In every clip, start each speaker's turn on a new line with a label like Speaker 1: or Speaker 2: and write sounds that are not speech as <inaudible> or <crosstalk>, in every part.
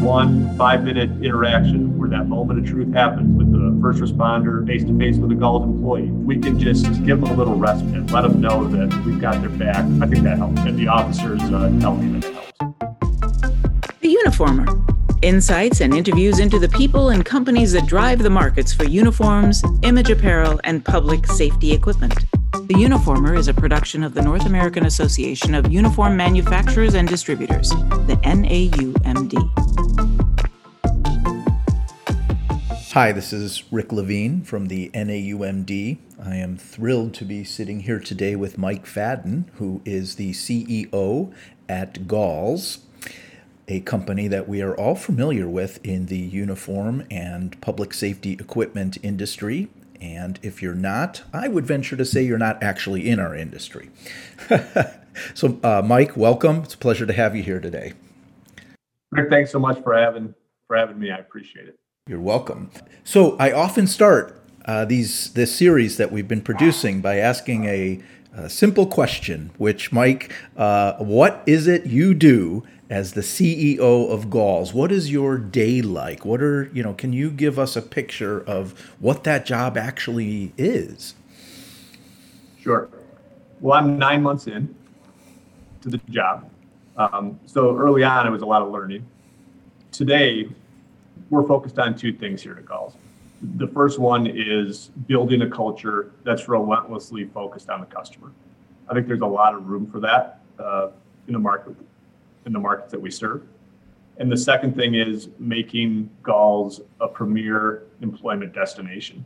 Speaker 1: one five minute interaction where that moment of truth happens with the first responder face to face with a Galls employee, we can just give them a little respite, let them know that we've got their back. I think that helps. And the officers uh, tell me that it helps.
Speaker 2: The Uniformer. Insights and interviews into the people and companies that drive the markets for uniforms, image apparel, and public safety equipment. The Uniformer is a production of the North American Association of Uniform Manufacturers and Distributors, the NAUMD.
Speaker 3: Hi, this is Rick Levine from the NAUMD. I am thrilled to be sitting here today with Mike Fadden, who is the CEO at Galls, a company that we are all familiar with in the uniform and public safety equipment industry. And if you're not, I would venture to say you're not actually in our industry. <laughs> so, uh, Mike, welcome. It's a pleasure to have you here today.
Speaker 1: Rick, thanks so much for having for having me. I appreciate it.
Speaker 3: You're welcome. So I often start uh, these this series that we've been producing by asking a, a simple question, which Mike, uh, what is it you do as the CEO of Galls? What is your day like? What are you know? Can you give us a picture of what that job actually is?
Speaker 1: Sure. Well, I'm nine months in to the job. Um, so early on, it was a lot of learning. Today, we're focused on two things here at Galls. The first one is building a culture that's relentlessly focused on the customer. I think there's a lot of room for that uh, in the market, in the markets that we serve. And the second thing is making Galls a premier employment destination,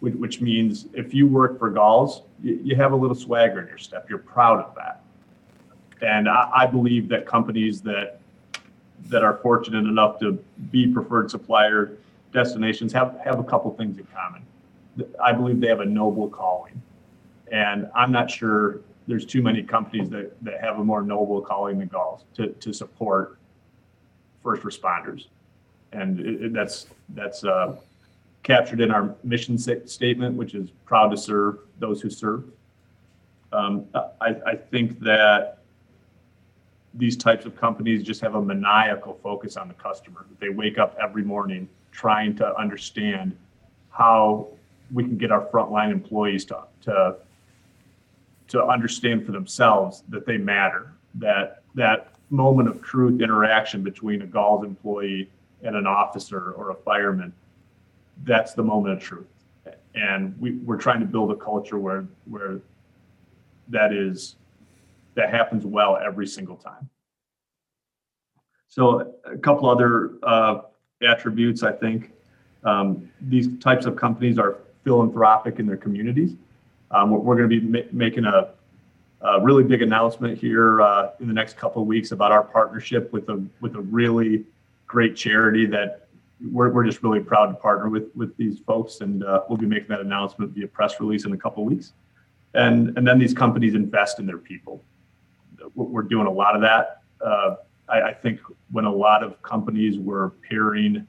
Speaker 1: which, means if you work for Galls, you, have a little swagger in your step. You're proud of that. And I believe that companies that that are fortunate enough to be preferred supplier destinations have, have a couple things in common. I believe they have a noble calling. And I'm not sure there's too many companies that, that have a more noble calling than Galls to, to support first responders. And it, it, that's, that's uh, captured in our mission statement, which is proud to serve those who serve. Um, I, I think that these types of companies just have a maniacal focus on the customer. They wake up every morning trying to understand how we can get our frontline employees to, to, to understand for themselves that they matter, that that moment of truth interaction between a Galls employee and an officer or a fireman, that's the moment of truth. And we, we're trying to build a culture where where that is that happens well every single time. So a couple other uh, attributes, I think. Um, these types of companies are philanthropic in their communities. Um, we're, we're going to be ma- making a, a, really big announcement here uh, in the next couple of weeks about our partnership with a with a really great charity that we're, we're just really proud to partner with with these folks, and uh, we'll be making that announcement via press release in a couple of weeks. And and then these companies invest in their people we're doing a lot of that. Uh, I, I, think when a lot of companies were paring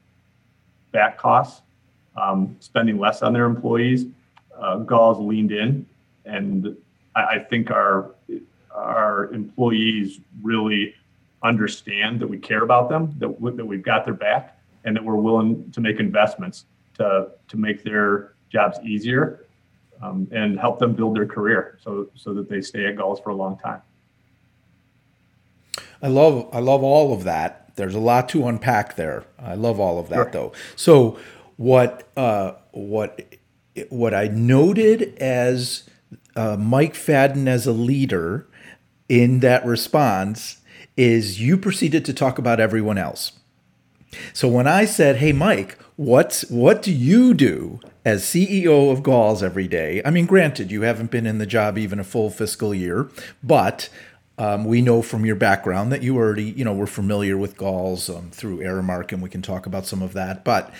Speaker 1: back costs, um, spending less on their employees, uh, Galls leaned in, and I, I think our our employees really understand that we care about them, that, that we've got their back, and that we're willing to make investments to to make their jobs easier um, and help them build their career so so that they stay at Galls for a long time.
Speaker 3: I love I love all of that. There's a lot to unpack there. I love all of that sure. though. So what uh, what what I noted as uh, Mike Fadden as a leader in that response is you proceeded to talk about everyone else. So when I said, "Hey Mike, what's what do you do as CEO of Galls every day?" I mean, granted, you haven't been in the job even a full fiscal year, but um, we know from your background that you already, you know, were familiar with galls um, through Aramark, and we can talk about some of that. But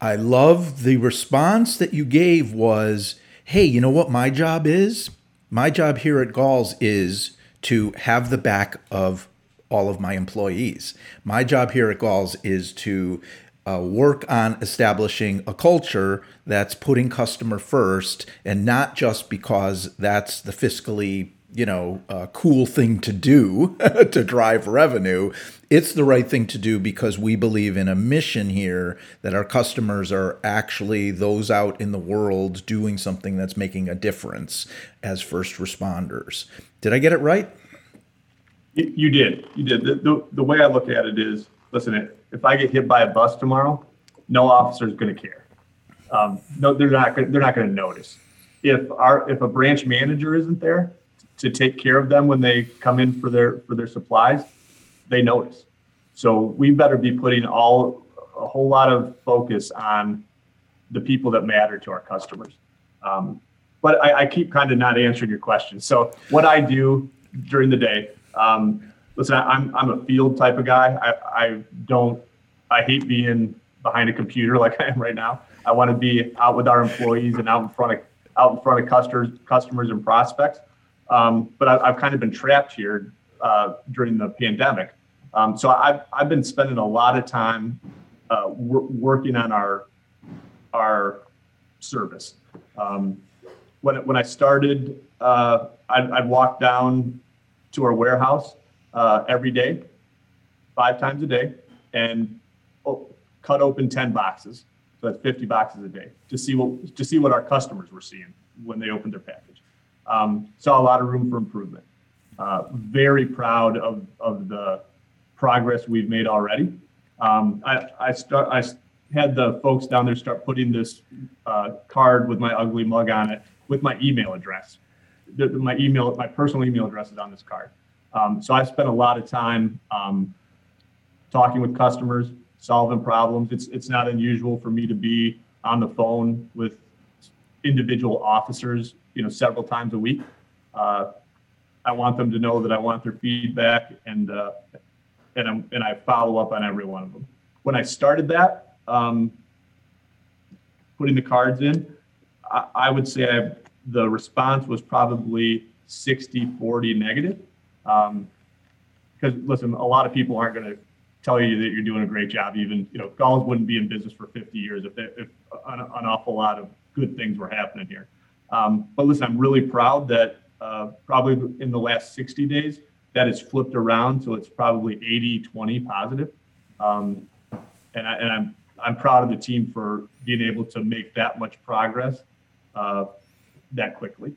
Speaker 3: I love the response that you gave was, "Hey, you know what my job is? My job here at Galls is to have the back of all of my employees. My job here at Galls is to uh, work on establishing a culture that's putting customer first and not just because that's the fiscally you know, uh, cool thing to do <laughs> to drive revenue. It's the right thing to do because we believe in a mission here that our customers are actually those out in the world doing something that's making a difference as first responders. Did I get it right?
Speaker 1: You, you did. You did. The, the, the way I look at it is listen, if I get hit by a bus tomorrow, no officer is going to care. Um, no, they're not. Gonna, they're not going to notice. If our if a branch manager isn't there to take care of them when they come in for their for their supplies, they notice. So we better be putting all a whole lot of focus on the people that matter to our customers. Um, but I, I keep kind of not answering your question. So what I do during the day, um, listen, I'm I'm a field type of guy. I, I don't I hate being behind a computer <laughs> like I am right now. I want to be out with our employees and out in front of out in front of customers, customers and prospects. Um, but I, have kind of been trapped here uh, during the pandemic. Um, so I've, I've been spending a lot of time uh, wor- working on our our service. Um, when, when I started, uh, I'd, I'd, walk down to our warehouse uh, every day, five times a day, and oh, cut open 10 boxes so that's 50 boxes a day to see what to see what our customers were seeing when they opened their package. Um, saw a lot of room for improvement. Uh, very proud of, of the progress we've made already. Um, I, I start I had the folks down there start putting this uh, card with my ugly mug on it with my email address. The, my email, my personal email address is on this card. Um, so I spent a lot of time um, talking with customers, solving problems. It's it's not unusual for me to be on the phone with individual officers, you know, several times a week. Uh, I want them to know that I want their feedback, and uh, and I'm, and I follow up on every one of them. When I started that, um, putting the cards in, I, I would say I, the response was probably 60, 40 negative. Because um, listen, a lot of people aren't going to tell you that you're doing a great job. Even you know, Galls wouldn't be in business for 50 years if, they, if an, an, awful lot of good things were happening here. Um, but listen, I'm really proud that uh, probably in the last 60 days that has flipped around, so it's probably 80, 20 positive. Um, and, I, and I'm I'm proud of the team for being able to make that much progress uh, that quickly.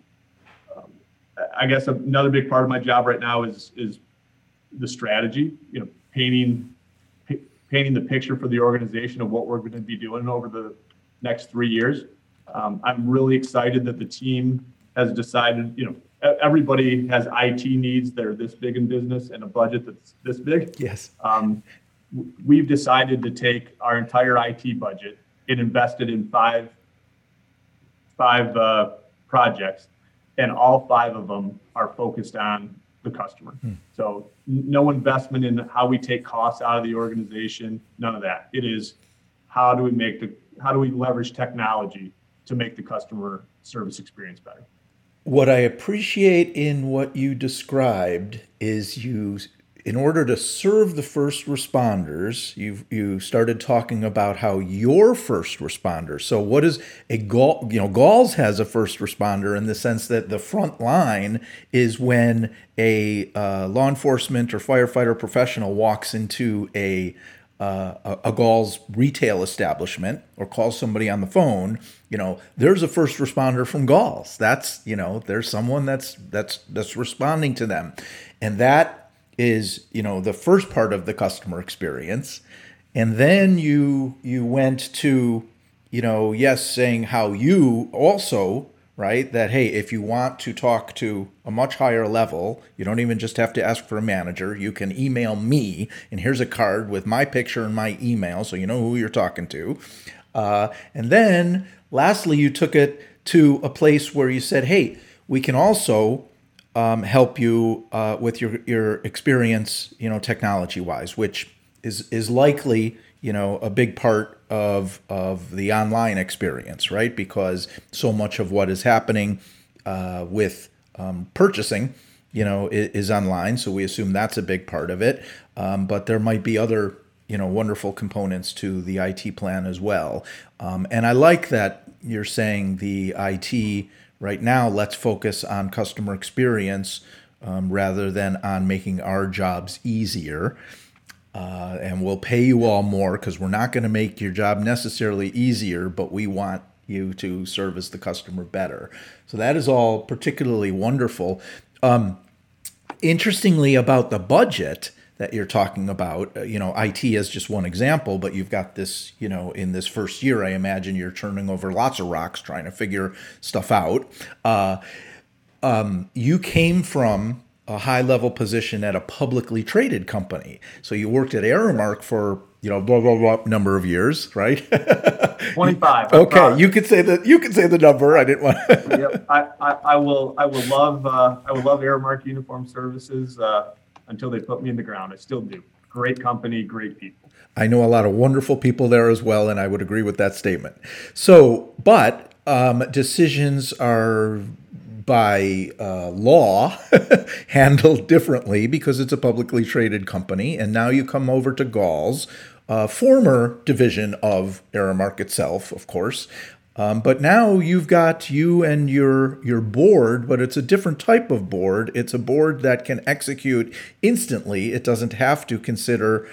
Speaker 1: Um, I guess another big part of my job right now is is the strategy. You know, painting painting the picture for the organization of what we're going to be doing over the next three years. Um, I'm really excited that the team has decided, you know, everybody has IT needs that are this big in business and a budget that's this big.
Speaker 3: Yes.
Speaker 1: Um, we've decided to take our entire IT budget and invest it in five five uh, projects, and all five of them are focused on the customer. Hmm. So no investment in how we take costs out of the organization, none of that. It is how do we make the how do we leverage technology to make the customer service experience better.
Speaker 3: What I appreciate in what you described is you in order to serve the first responders, you you started talking about how your first responder. So what is a Gall, you know, Galls has a first responder in the sense that the front line is when a uh, law enforcement or firefighter professional walks into a uh, a, Galls retail establishment or call somebody on the phone, you know, there's a first responder from Galls. That's you know, there's someone that's that's that's responding to them, and that is you know the first part of the customer experience and then you you went to you know yes saying how you also right that hey if you want to talk to a much higher level you don't even just have to ask for a manager. You can email me and here's a card with my picture and my email so you know who you're talking to. Uh, and then lastly you took it to a place where you said hey we can also um, help you uh, with your your experience, you know, technology wise, which is is likely you know a big part of of the online experience, right? Because so much of what is happening uh, with um, purchasing, you know, is, is, online. So we assume that's a big part of it. Um, but there might be other you know wonderful components to the IT plan as well. Um, and I like that you're saying the IT right now let's focus on customer experience um, rather than on making our jobs easier. Uh, and we'll pay you all more because we're not going to make your job necessarily easier, but we want you to service the customer better. So that is all particularly wonderful. Um, interestingly, about the budget that you're talking about, uh, you know, IT is just one example, but you've got this, you know, in this first year, I imagine you're turning over lots of rocks trying to figure stuff out. Uh, um, you came from a high level position at a publicly traded company. So you worked at Aramark for you know blah blah blah number of years, right? <laughs>
Speaker 1: Twenty five.
Speaker 3: okay, you could say that. You could say the number. I didn't want. <laughs>
Speaker 1: yep, I, I, I, will I will love uh, I will love Aramark Uniform Services uh, until they put me in the ground. I still do. Great company, great people.
Speaker 3: I know a lot of wonderful people there as well, and I would agree with that statement. So, but um, decisions are by uh, law <laughs> handled differently because it's a publicly traded company. And now you come over to Galls, a former division of Aramark itself, of course. Um, but now you've got you and your your board, but it's a different type of board. It's a board that can execute instantly. It doesn't have to consider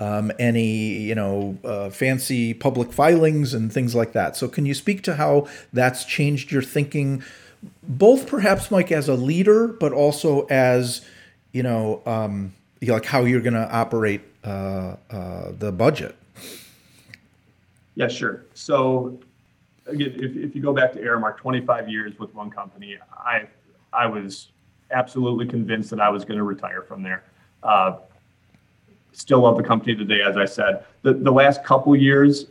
Speaker 3: um, any you know uh, fancy public filings and things like that. So can you speak to how that's changed your thinking? Both perhaps Mike as a leader, but also as you know, um, like how you're going to operate uh, uh, the budget.
Speaker 1: Yeah, sure. So again, if, if you go back to Aramark, 25 years with one company, I I was absolutely convinced that I was going to retire from there. Uh, still love the company today, as I said. The the last couple years,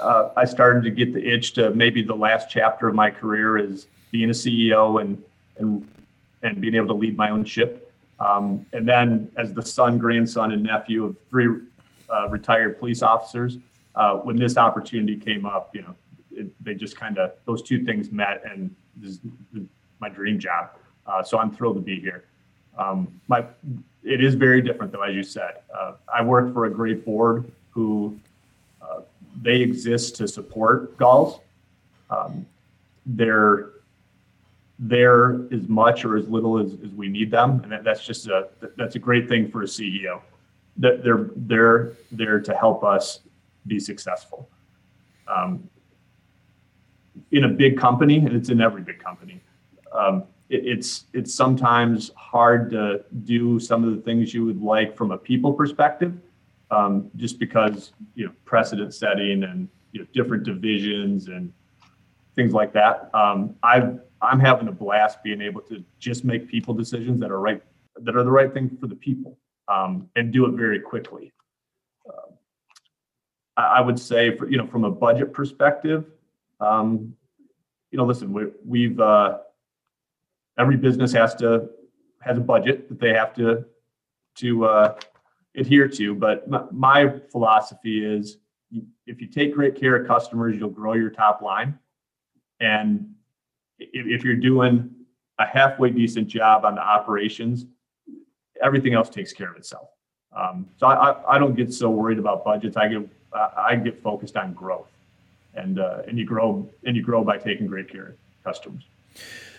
Speaker 1: uh, I started to get the itch to maybe the last chapter of my career is being a CEO and and and being able to lead my own ship. Um, and then as the son, grandson, and nephew of three uh, retired police officers, uh, when this opportunity came up, you know, it, they just kind of those two things met, and this is my dream job. Uh, so I'm thrilled to be here. Um, my it is very different though, as you said. Uh, I work for a great board who uh, they exist to support Galls. Um, they're there as much or as little as, as we need them. And that, that's just a, that's a great thing for a CEO that they're, they're there to help us be successful. Um, in a big company, and it's in every big company, um, it, it's it's sometimes hard to do some of the things you would like from a people perspective, um, just because you know precedent setting and you know different divisions and things like that. Um, I've I'm having a blast being able to just make people decisions that are right, that are the right thing for the people, um, and do it very quickly. Uh, I, I, would say, for you know, from a budget perspective, um, you know, listen, we, we've uh, every business has to has a budget that they have to to uh, adhere to. But my, my philosophy is, if you take great care of customers, you'll grow your top line, and if, if you're doing a halfway decent job on the operations, everything else takes care of itself. Um, so I, I, I, don't get so worried about budgets. I get I get focused on growth, and uh, and you grow and you grow by taking great care of customers.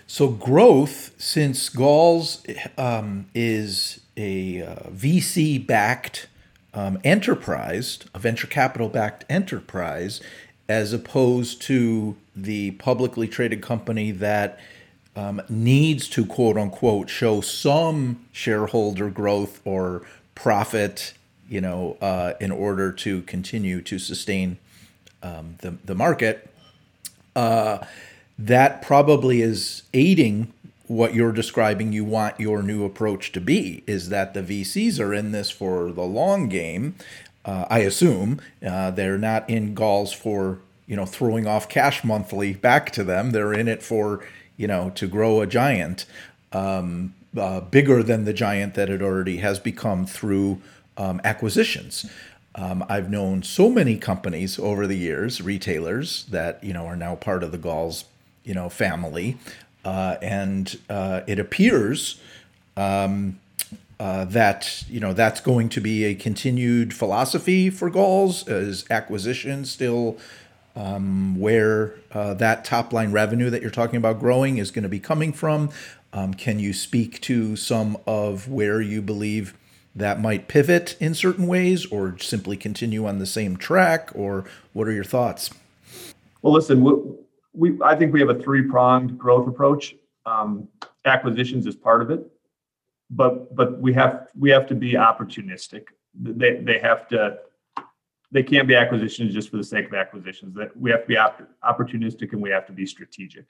Speaker 3: So growth, since Galls um, is a uh, VC backed um, enterprise, a venture capital backed enterprise, as opposed to the publicly traded company that um, needs to quote unquote show some shareholder growth or profit, you know, uh, in order to continue to sustain um, the, the market. Uh, that probably is aiding what you're describing you want your new approach to be is that the VCs are in this for the long game uh, I assume uh, they're not in Galls for you know throwing off cash monthly back to them. They're in it for you know to grow a giant um, uh, bigger than the giant that it already has become through um, acquisitions. Um, I've known so many companies over the years, retailers that you know are now part of the Galls you know family, uh, and uh, it appears. Um, uh, that you know that's going to be a continued philosophy for Galls. Is acquisition still um, where uh, that top line revenue that you're talking about growing is going to be coming from. Um, can you speak to some of where you believe that might pivot in certain ways or simply continue on the same track? Or what are your thoughts?
Speaker 1: Well, listen, we, we I think we have a three pronged growth approach. Um, acquisitions is part of it, but but we have we have to be opportunistic. They they have to they can't be acquisitions just for the sake of acquisitions. That we have to be op- opportunistic and we have to be strategic.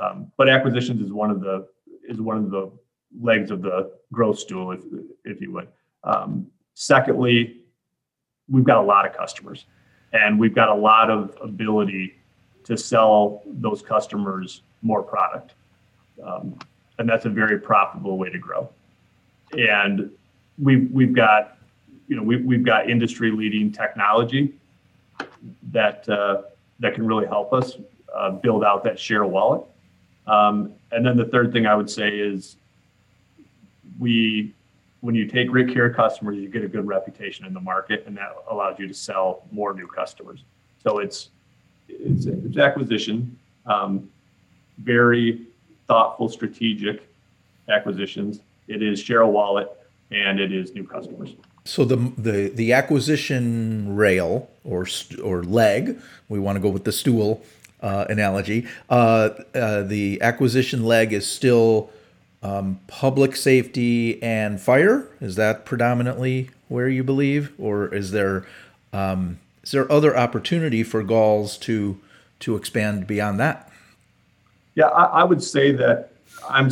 Speaker 1: Um, but acquisitions is one of the is one of the legs of the growth stool, if if you would. Um, secondly, we've got a lot of customers, and we've got a lot of ability to sell those customers more product, um, and that's a very profitable way to grow. And we've we've got you know, we, we've got industry leading technology that, uh, that can really help us uh, build out that share wallet. Um, and then the third thing I would say is we, when you take great care of customers, you get a good reputation in the market, and that allows you to sell more new customers. So it's it's, it's acquisition, um, very thoughtful, strategic acquisitions. It is share a wallet, and it is new customers.
Speaker 3: So the the the acquisition rail or or leg, we want to go with the stool uh, analogy. Uh, uh, the acquisition leg is still um, public safety and fire. Is that predominantly where you believe, or is there um, is there other opportunity for Galls to to expand beyond that?
Speaker 1: Yeah, I, I would say that I'm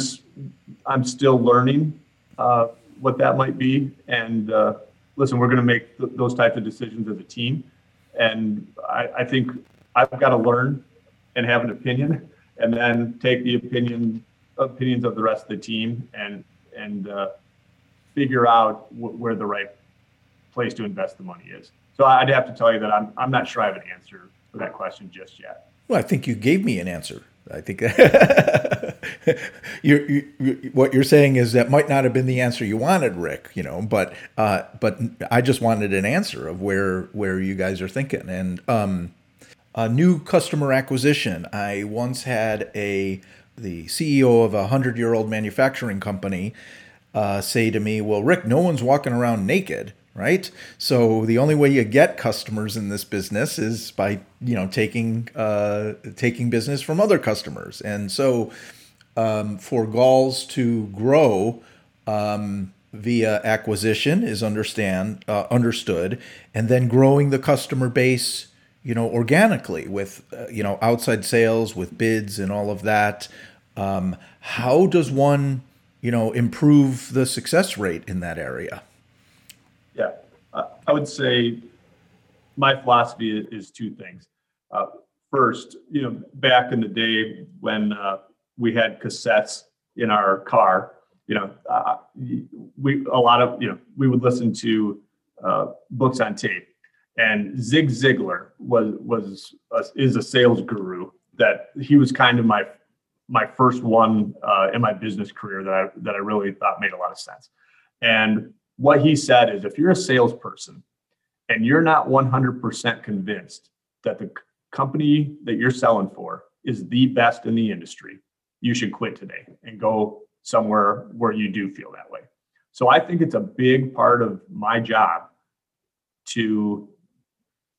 Speaker 1: I'm still learning uh, what that might be. And uh, listen, we're going to make th- those types of decisions as a team. And I, I think I've got to learn and have an opinion, and then take the opinion opinions of the rest of the team and and uh, figure out where the right place to invest the money is. So I'd have to tell you that I'm I'm not sure I have an answer for that question just yet.
Speaker 3: Well, I think you gave me an answer. I think <laughs> you're, you, what you're saying is that might not have been the answer you wanted, Rick. You know, but uh, but I just wanted an answer of where where you guys are thinking. And um, a new customer acquisition. I once had a the CEO of a hundred year old manufacturing company uh, say to me, "Well, Rick, no one's walking around naked." Right? So the only way you get customers in this business is by you know taking uh, taking business from other customers, and so um, for Galls to grow um, via acquisition is understand uh, understood, and then growing the customer base, you know, organically with uh, you know outside sales, with bids and all of that. Um, how does one you know improve the success rate in that area?
Speaker 1: I would say my philosophy is two things. Uh, first, you know, back in the day when uh, we had cassettes in our car, you know, uh, we a lot of you know we would listen to uh, books on tape, and Zig Ziglar was was a, is a sales guru. That he was kind of my my first one uh, in my business career that I that I really thought made a lot of sense. And what he said is if you're a salesperson and you're not 100% convinced that the company that you're selling for is the best in the industry, you should quit today and go somewhere where you do feel that way. So I think it's a big part of my job to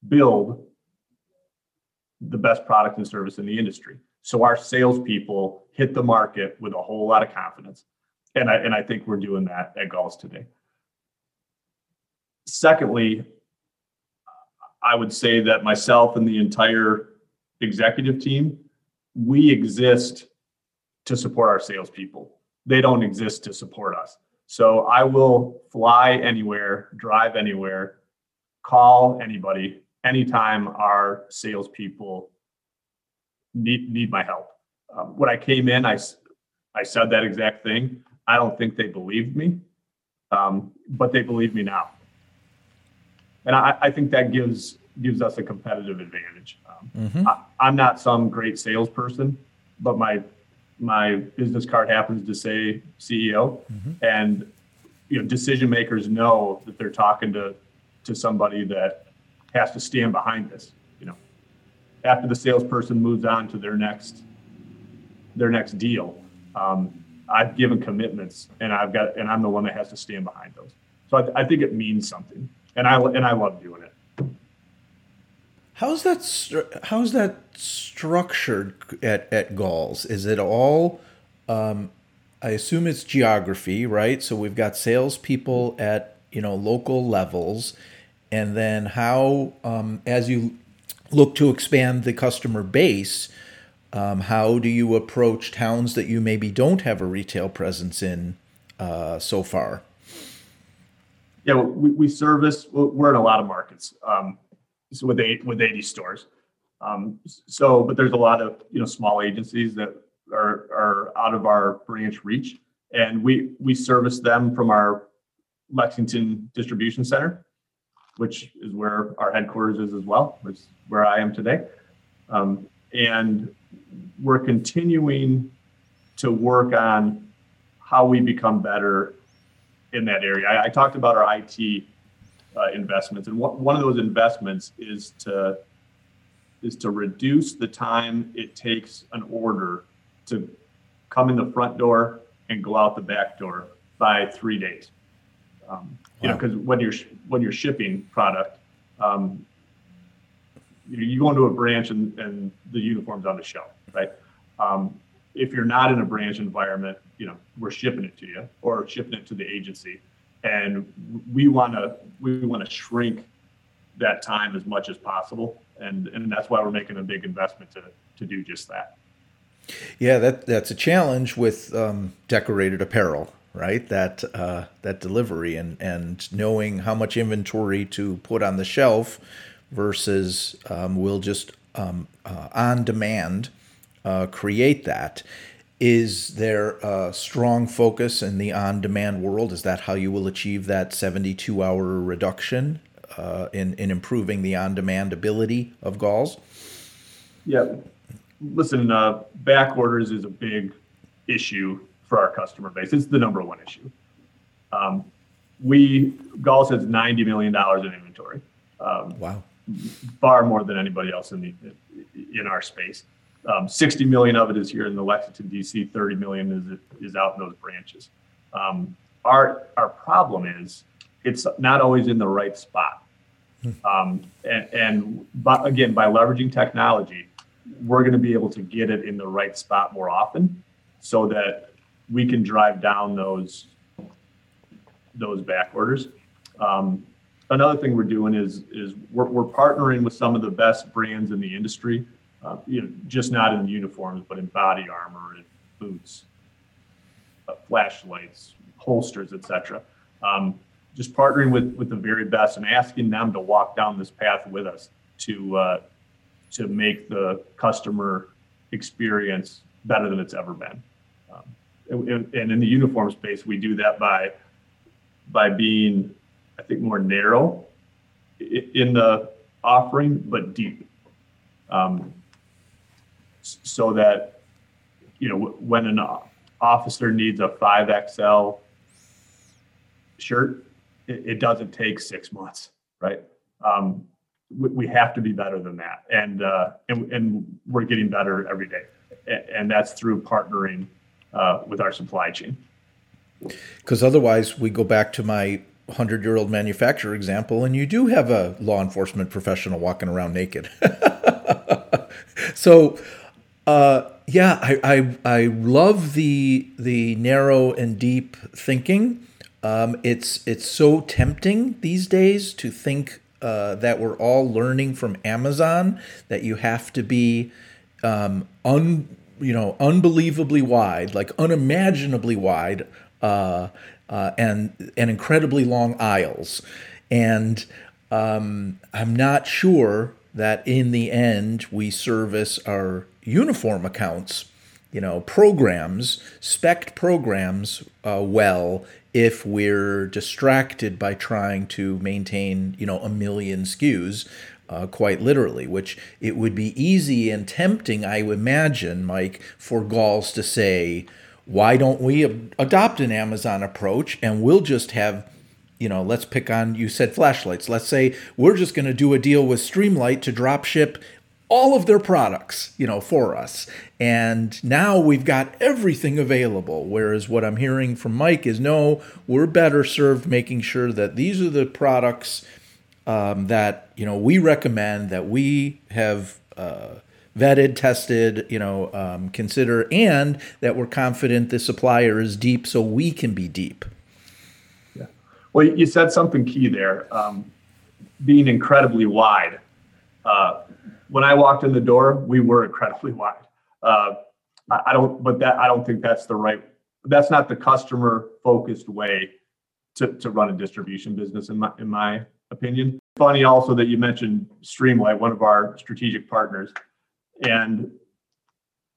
Speaker 1: build the best product and service in the industry. So our salespeople hit the market with a whole lot of confidence. And I, and I think we're doing that at Galls today. Secondly, I would say that myself and the entire executive team, we exist to support our salespeople. They don't exist to support us. So I will fly anywhere, drive anywhere, call anybody anytime our salespeople need need my help. Um, when I came in, I I said that exact thing. I don't think they believed me, um, but they believe me now and I, I think that gives gives us a competitive advantage. Um, mm-hmm. I, am not some great salesperson, but my my business card happens to say CEO, mm-hmm. and you know decision makers know that they're talking to to somebody that has to stand behind this. You know. after the salesperson moves on to their next their next deal, um, I've given commitments, and I've got and I'm the one that has to stand behind those. So I, I think it means something, and I and I love doing it.
Speaker 3: How's that? How's that structured at at Galls? Is it all? Um, I assume it's geography, right? So we've got salespeople at you know local levels, and then how um, as you look to expand the customer base, um, how do you approach towns that you maybe don't have a retail presence in uh, so far?
Speaker 1: Yeah, we, we service. We're in a lot of markets. Um, so with eight with 80 stores. Um, so, but there's a lot of you know small agencies that are are out of our branch reach, and we we service them from our Lexington distribution center, which is where our headquarters is as well, which is where I am today. Um, and we're continuing to work on how we become better in that area. I, I talked about our IT uh, investments, and one, one of those investments is to is to reduce the time it takes an order to come in the front door and go out the back door by three days. Um, you wow. know, because when you're when you're shipping product, um, you, you, go into a branch and, and the uniform's on the shelf, right? Um, if you're not in a branch environment, you know, we're shipping it to you or shipping it to the agency, and we want to we want to shrink that time as much as possible, and and that's why we're making a big investment to to do just that.
Speaker 3: Yeah, that that's a challenge with um, decorated apparel right? That uh, that delivery and and knowing how much inventory to put on the shelf versus um, we'll just um, uh, on demand uh, create that. Is there a strong focus in the on demand world? Is that how you will achieve that 72 hour reduction uh, in, in improving the on demand ability of galls?
Speaker 1: Yeah. Listen, uh, back orders is a big issue for our customer base. It's the number one issue. Um, we Galls has ninety million dollars in inventory.
Speaker 3: Um, wow,
Speaker 1: far more than anybody else in the in our space. Um, Sixty million of it is here in the Lexington DC. Thirty million is is out in those branches. Um, our our problem is it's not always in the right spot. Hmm. Um, and, and by, again, by leveraging technology, we're going to be able to get it in the right spot more often, so that we can drive down those those back orders. Um, another thing we're doing is is we're, we're partnering with some of the best brands in the industry, uh, you know, just not in uniforms, but in body armor and boots, uh, flashlights, holsters, etc. Um, just partnering with with the very best and asking them to walk down this path with us to uh, to make the customer experience better than it's ever been. Um, and, in the uniform space, we do that by by being, I think, more narrow in the offering, but deep, um, so that you know when an officer needs a five XL shirt, it, it, doesn't take six months, right? Um, we, we, have to be better than that, and uh, and and we're getting better every day, and that's through partnering uh, with our supply chain.
Speaker 3: Because otherwise, we go back to my 100 year old manufacturer example, and you do have a law enforcement professional walking around naked. <laughs> so, uh, yeah, I, I, I love the the narrow and deep thinking. Um, it's it's so tempting these days to think uh, that we're all learning from Amazon that you have to be um, un you know, unbelievably wide, like unimaginably wide, uh, uh, and and incredibly long aisles. And um, I'm not sure that in the end we service our uniform accounts, you know, programs, spec programs uh, well if we're distracted by trying to maintain, you know, a million SKUs uh, quite literally, which it would be easy and tempting, I imagine, Mike, for Galls to say, why don't we adopt an Amazon approach and we'll just have, you know, let's pick on, you said flashlights. Let's say we're just going to do a deal with Streamlight to drop ship all of their products, you know, for us. And now we've got everything available. Whereas what I'm hearing from Mike is no, we're better served making sure that these are the products um, that you know we recommend that we have uh, vetted, tested, you know, um, consider, and that we're confident the supplier is deep, so we can be deep.
Speaker 1: Yeah. Well, you said something key there. Um, being incredibly wide. Uh, when I walked in the door, we were incredibly <laughs> wide. Uh, I, don't, but that I don't think that's the right. That's not the customer focused way to, to run a distribution business in my in my opinion. Funny also that you mentioned Streamlight, one of our strategic partners, and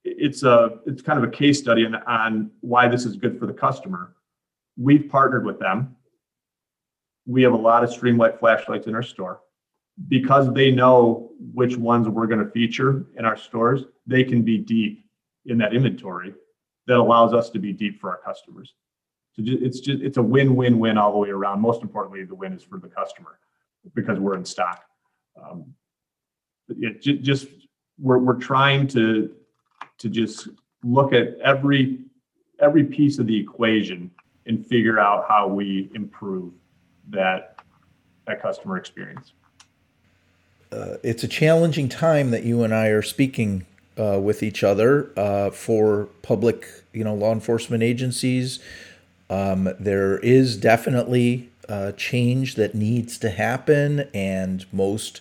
Speaker 1: it's a it's kind of a case study on, on why this is good for the customer. We've partnered with them. We have a lot of Streamlight flashlights in our store because they know which ones we're going to feature in our stores. They can be deep in that inventory that allows us to be deep for our customers. So it's just it's a win-win-win all the way around. Most importantly, the win is for the customer because we're in stock. Um, it just we're we're trying to to just look at every every piece of the equation and figure out how we improve that that customer experience.
Speaker 3: Uh, it's a challenging time that you and I are speaking uh, with each other uh, for public, you know, law enforcement agencies. Um, there is definitely uh, change that needs to happen, and most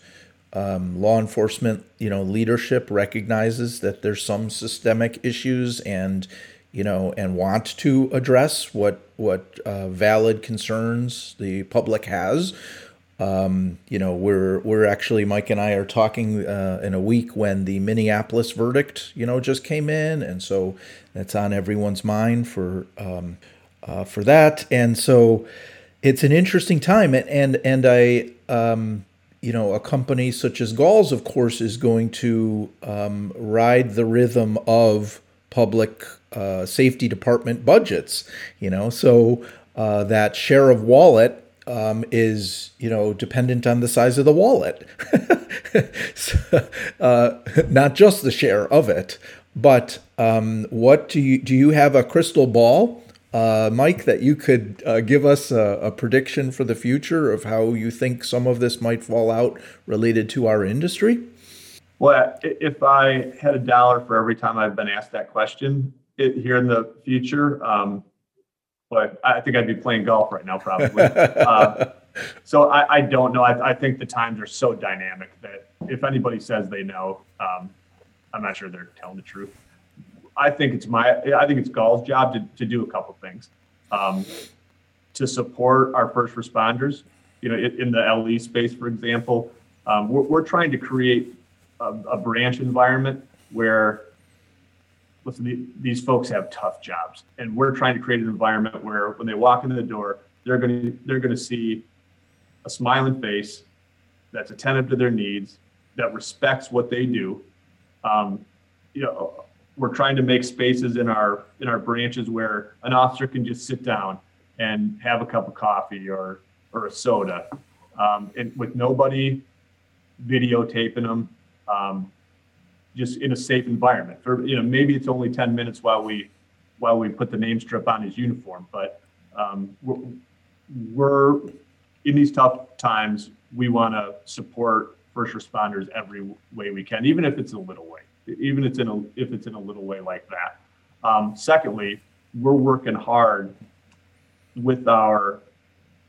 Speaker 3: um, law enforcement, you know, leadership recognizes that there's some systemic issues and you know and want to address what what uh, valid concerns the public has. Um, you know, we're we're actually Mike and I are talking uh, in a week when the Minneapolis verdict, you know, just came in, and so that's on everyone's mind for um, uh, for that. And so it's an interesting time, and and, and I. Um, you know, a company such as Galls, of course, is going to um, ride the rhythm of public uh, safety department budgets. You know, so uh, that share of wallet um, is you know dependent on the size of the wallet, <laughs> so, uh, not just the share of it. But um, what do you do? You have a crystal ball uh, Mike, that you could uh, give us a, a, prediction for the future of how you think some of this might fall out related to our industry?
Speaker 1: Well, if I had a dollar for every time I've been asked that question it, here in the future, um, but I think I'd be playing golf right now, probably. uh, <laughs> so I, I, don't know. I, I, think the times are so dynamic that if anybody says they know, um, I'm not sure they're telling the truth. I think it's my, I think it's Gall's job to, to do a couple things. Um, to support our first responders, you know, in, in the LE space, for example, um, we're, we're trying to create a, a branch environment where, listen, the, these folks have tough jobs, and we're trying to create an environment where when they walk into the door, they're going to they're going to see a smiling face that's attentive to their needs, that respects what they do. Um, you know, we're trying to make spaces in our in our branches where an officer can just sit down and have a cup of coffee or or a soda, um, and with nobody videotaping them, um, just in a safe environment. For you know, maybe it's only ten minutes while we while we put the name strip on his uniform, but um, we're, we're in these tough times. We want to support first responders every way we can, even if it's a little way even if it's in a if it's in a little way like that. Um, secondly, we're working hard with our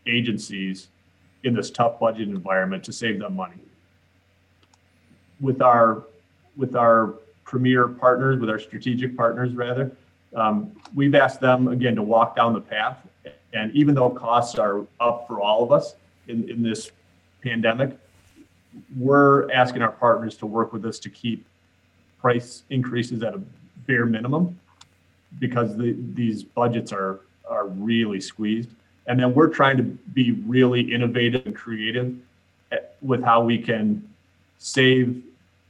Speaker 1: agencies in this tough budget environment to save them money. With our with our premier partners, with our strategic partners rather, um, we've asked them again to walk down the path. And even though costs are up for all of us in, in this pandemic, we're asking our partners to work with us to keep price increases at a bare minimum because the, these budgets are are really squeezed. And then we're trying to be really innovative and creative with how we can save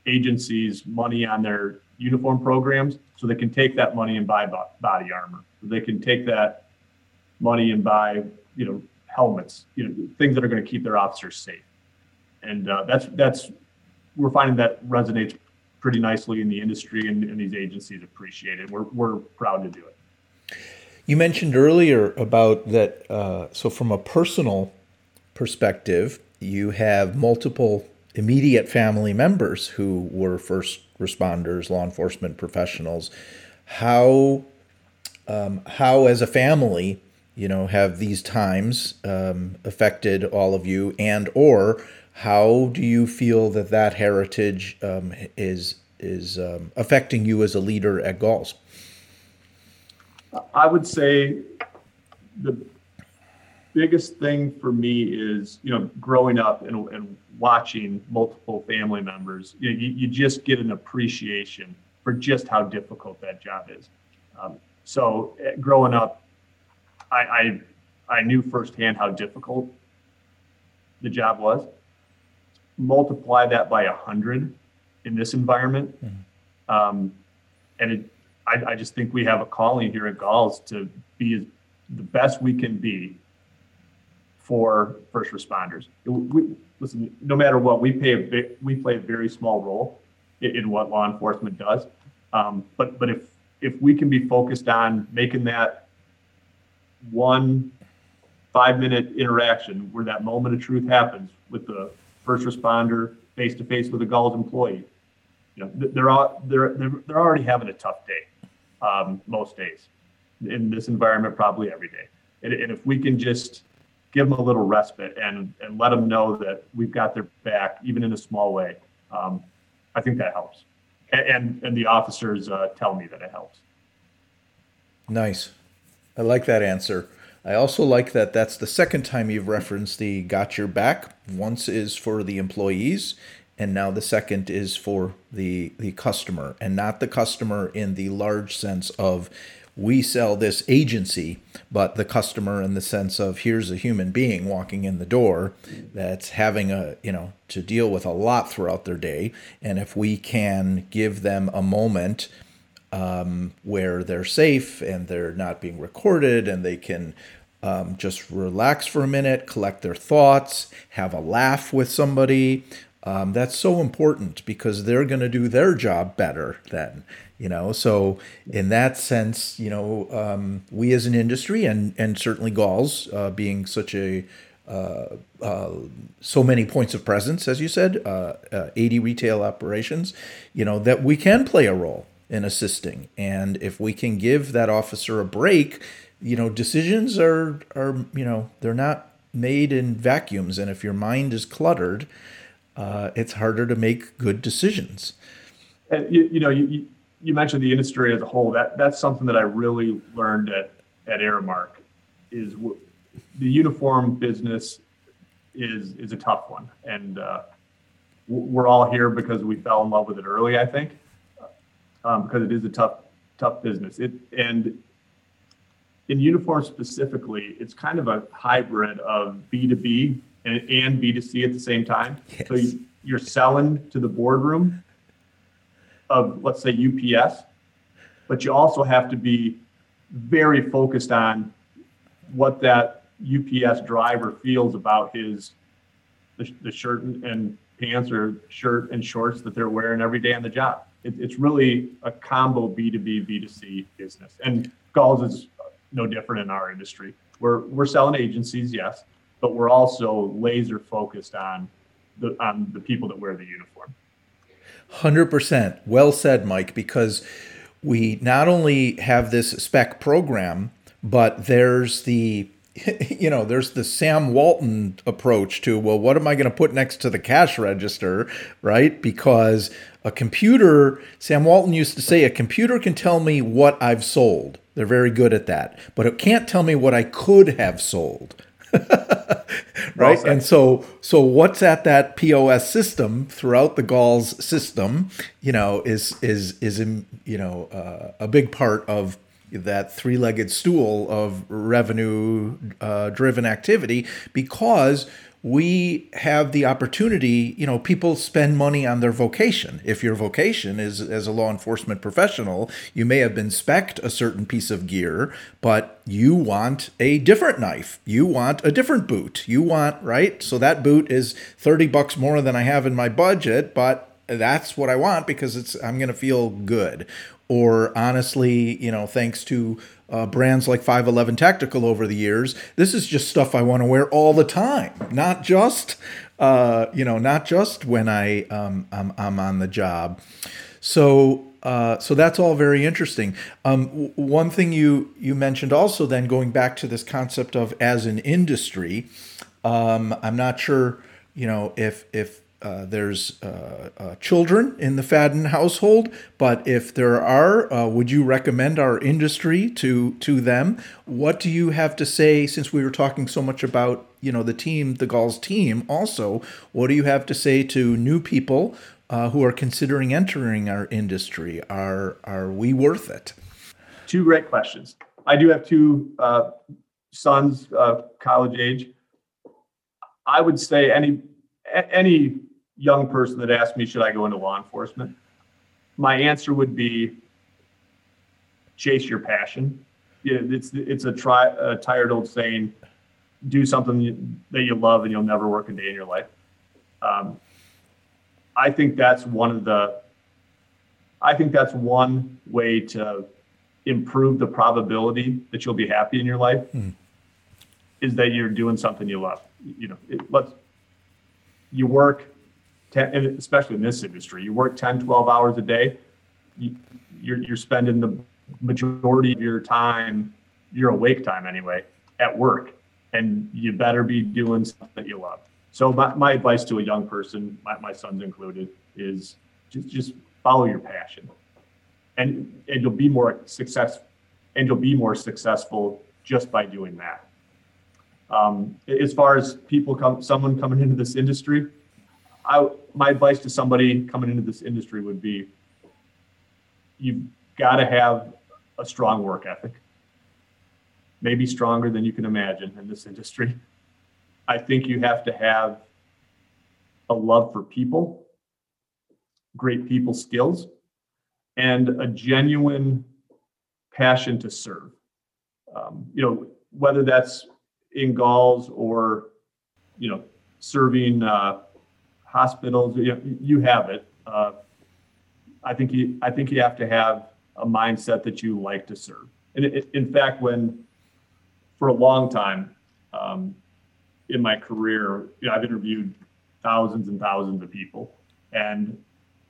Speaker 1: agencies money on their uniform programs so they can take that money and buy body armor. So they can take that money and buy, you know, helmets, you know, things that are going to keep their officers safe. And uh, that's that's we're finding that resonates pretty nicely in the industry, and, and these agencies appreciate it. We're we're proud to do it.
Speaker 3: You mentioned earlier about that. Uh, so, from a personal perspective, you have multiple immediate family members who were first responders, law enforcement professionals. How, um, how as a family, you know, have these times um, affected all of you, and or how do you feel that that heritage um, is is um, affecting you as a leader at Galls?
Speaker 1: I would say the biggest thing for me is, you know, growing up and, and watching multiple family members, you, know, you, you, just get an appreciation for just how difficult that job is. Um, so uh, growing up, I, I, I knew firsthand how difficult the job was. Multiply that by a hundred in this environment, mm-hmm. um, and it I, I just think we have a calling here at Galls to be the best we can be for first responders. We, listen, no matter what, we pay a we play a very small role in, in what law enforcement does. Um, but but if if we can be focused on making that one five minute interaction where that moment of truth happens with the first responder face to face with a Galls employee, you know they're all they're they're, already having a tough day um, most days. In this environment, probably every day. And if we can just give them a little respite and and let them know that we've got their back, even in a small way, um, I think that helps. And and, and the officers uh, tell me that it helps.
Speaker 3: Nice, I like that answer. I also like that that's the second time you've referenced the got your back. Once is for the employees, and now the second is for the the customer and not the customer in the large sense of we sell this agency but the customer in the sense of here's a human being walking in the door that's having a you know to deal with a lot throughout their day. And if we can give them a moment um, where they're safe and they're not being recorded and they can um, just relax for a minute, collect their thoughts, have a laugh with somebody, um, that's so important because they're going to do their job better then you know? So in that sense you know um, we as an industry and and certainly galls uh, being such a uh, uh, so many points of presence as you said uh, uh, 80 retail operations you know that we can play a role in assisting. And if we can give that officer a break you know decisions are are you know they're not made in vacuums. And if your mind is cluttered uh, it's harder to make good decisions.
Speaker 1: And you, you know, you mentioned the industry as a whole. That that's something that I really learned at at Aramark is w- the uniform business is is a tough one, and uh, we're all here because we fell in love with it early. I think um, because it is a tough tough business. It and in uniform specifically, it's kind of a hybrid of B two B and, and B2C at the same time. Yes. So you, you're selling to the boardroom of, let's say, UPS, but you also have to be very focused on what that UPS driver feels about his the, the shirt and, pants or shirt and shorts that they're wearing every day on the job. It, it's really a combo B2B, B2C business. And Galls is no different in our industry. We're, we're selling agencies, yes, but we're also laser focused on the on the people that wear the uniform.
Speaker 3: Hundred percent. Well said, Mike. Because we not only have this spec program, but there's the <laughs> you know, there's the Sam Walton approach to, well, what am I going to put next to the cash register, right? Because a computer, Sam Walton used to say, a computer can tell me what I've sold. They're very good at that, but it can't tell me what I could have sold. <laughs> right? And so so what's at that pos system throughout the galls system you know is is is in, you know uh, a big part of that three-legged stool of revenue uh, driven activity because we have the opportunity, you know, people spend money on their vocation. If your vocation is as a law enforcement professional, you may have been specced a certain piece of gear, but you want a different knife. You want a different boot. You want, right? So that boot is 30 bucks more than I have in my budget, but that's what I want because it's I'm going to feel good. Or honestly, you know, thanks to uh, brands like 511 Tactical over the years, this is just stuff I want to wear all the time, not just uh, you know, not just when I um, I'm, I'm on the job. So uh, so that's all very interesting. Um, w- one thing you you mentioned also, then going back to this concept of as an industry, um, I'm not sure, you know, if if uh, there's uh, uh, children in the Fadden household, but if there are, uh, would you recommend our industry to to them? What do you have to say? Since we were talking so much about you know the team, the Galls team, also, what do you have to say to new people uh, who are considering entering our industry? Are are we worth it?
Speaker 1: Two great questions. I do have two sons, college age. I would say any any young person that asked me should I go into law enforcement, my answer would be chase your passion. Yeah, it's it's a try a tired old saying, do something that you love and you'll never work a day in your life. Um, I think that's one of the, I think that's one way to improve the probability that you'll be happy in your life
Speaker 3: Hmm.
Speaker 1: is that you're doing something you love. You know, it, let's, you work 10, especially in this industry, you work 10, 12 hours a day. You, you're, you're spending the majority of your time, your awake time anyway, at work. And you better be doing something that you love. So my, my advice to a young person, my, my son's included, is just, just follow your passion. And, and you'll be more success, and you'll be more successful just by doing that. Um, as far as people come, someone coming into this industry, I, my advice to somebody coming into this industry would be, you've got to have a strong work ethic. Maybe stronger than you can imagine in this industry. I think you have to have a love for people, great people skills, and a genuine passion to serve. Um, you know, whether that's in Galls or, you know, serving uh, hospitals, you, you have it. Uh, I think you, I think you have to have a mindset that you like to serve. And it, in fact, when for a long time um, in my career, you know, I've interviewed thousands and thousands of people, and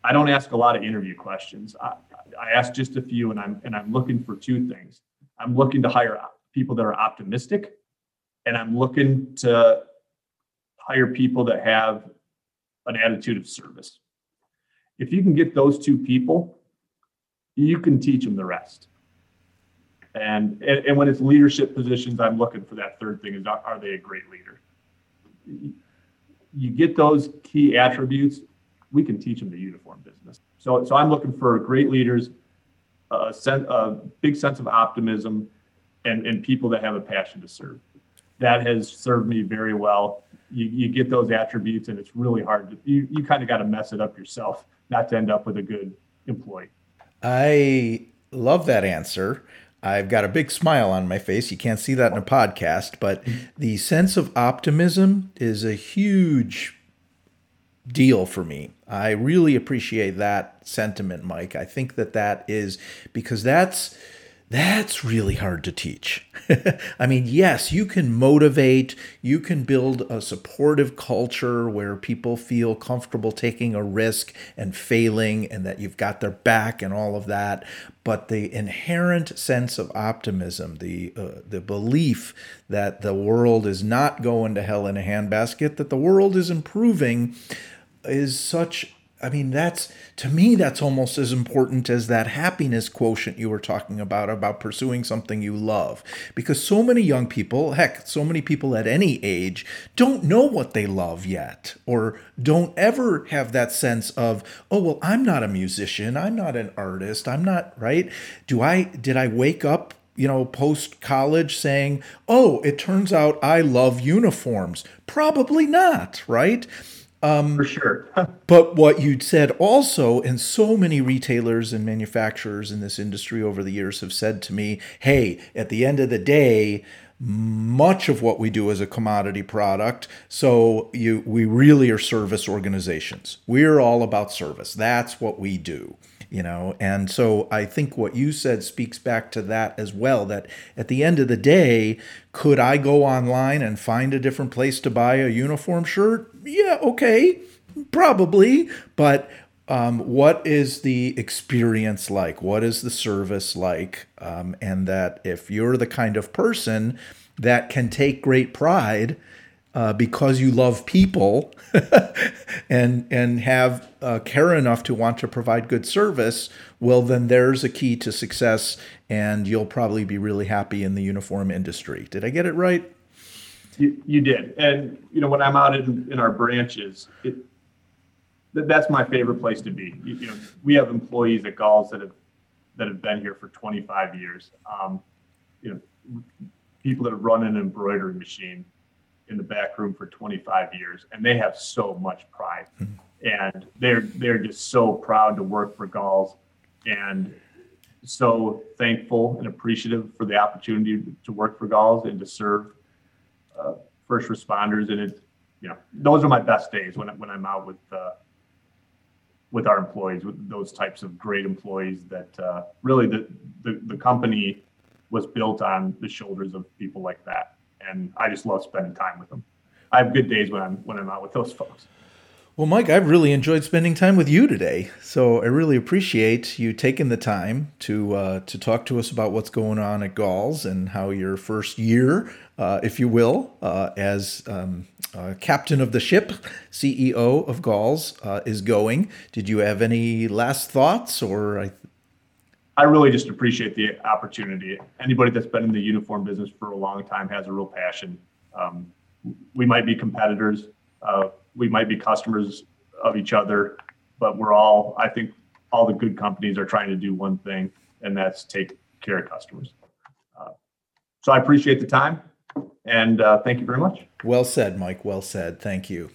Speaker 1: I don't ask a lot of interview questions. I, I ask just a few, and I'm and I'm looking for two things. I'm looking to hire people that are optimistic, and I'm looking to hire people that have an attitude of service. If you can get those two people, you can teach them the rest. And, and, and when it's leadership positions, I'm looking for that third thing is are, they a great leader? You get those key attributes, we can teach them the uniform business. So, so I'm looking for great leaders, a, sen- a big sense of optimism, and, and people that have a passion to serve. That has served me very well. You, you get those attributes, and it's really hard to, you, you kind of got to mess it up yourself not to end up with a good employee.
Speaker 3: I love that answer. I've got a big smile on my face. You can't see that in a podcast, but the sense of optimism is a huge deal for me. I really appreciate that sentiment, Mike. I think that that is because that's that's really hard to teach. <laughs> I mean, yes, you can motivate, you can build a supportive culture where people feel comfortable taking a risk and failing and that you've got their back and all of that, but the inherent sense of optimism, the uh, the belief that the world is not going to hell in a handbasket, that the world is improving is such I mean, that's to me, that's almost as important as that happiness quotient you were talking about, about pursuing something you love. Because so many young people, heck, so many people at any age, don't know what they love yet, or don't ever have that sense of, oh, well, I'm not a musician, I'm not an artist, I'm not, right? Do I, did I wake up? You know, post college saying, oh, it turns out I love uniforms. Probably not, right?
Speaker 1: Um, For sure. <laughs>
Speaker 3: but what you said also, and so many retailers and manufacturers in this industry over the years have said to me, hey, at the end of the day, much of what we do is a commodity product. So you, we really are service organizations. We're all about service. That's what we do you know and so i think what you said speaks back to that as well that at the end of the day could i go online and find a different place to buy a uniform shirt yeah okay probably but um, what is the experience like what is the service like um, and that if you're the kind of person that can take great pride uh, because you love people <laughs> and and have uh, care enough to want to provide good service, well, then there's a key to success, and you'll probably be really happy in the uniform industry. Did I get it right?
Speaker 1: You, you did, and you know when I'm out in, in our branches, it, that's my favorite place to be. You, you, know, we have employees at Galls that have that have been here for 25 years. Um, you know, people that have run an embroidery machine in the back room for 25 years, and they have so much pride, mm-hmm. and they're they're just so proud to work for Galls, and so thankful and appreciative for the opportunity to work for Galls and to serve uh, first responders. And it, you know, those are my best days when when I'm out with uh, with our employees, with those types of great employees that uh, really the, the the company was built on the shoulders of people like that and I just love spending time with them. I have good days when I'm when I'm out with those folks.
Speaker 3: Well, Mike, I've really enjoyed spending time with you today. So I really appreciate you taking the time to uh, to talk to us about what's going on at Galls and how your first year, uh, if you will, uh, as um, uh, captain of the ship, CEO of Galls, uh, is going. Did you have any last thoughts, or I
Speaker 1: I really just appreciate the opportunity. Anybody that's been in the uniform business for a long time has a real passion. Um, we might be competitors, uh, we might be customers of each other, but we're all, I think, all the good companies are trying to do one thing, and that's take care of customers. Uh, so I appreciate the time, and uh, thank you very much.
Speaker 3: Well said, Mike. Well said. Thank you.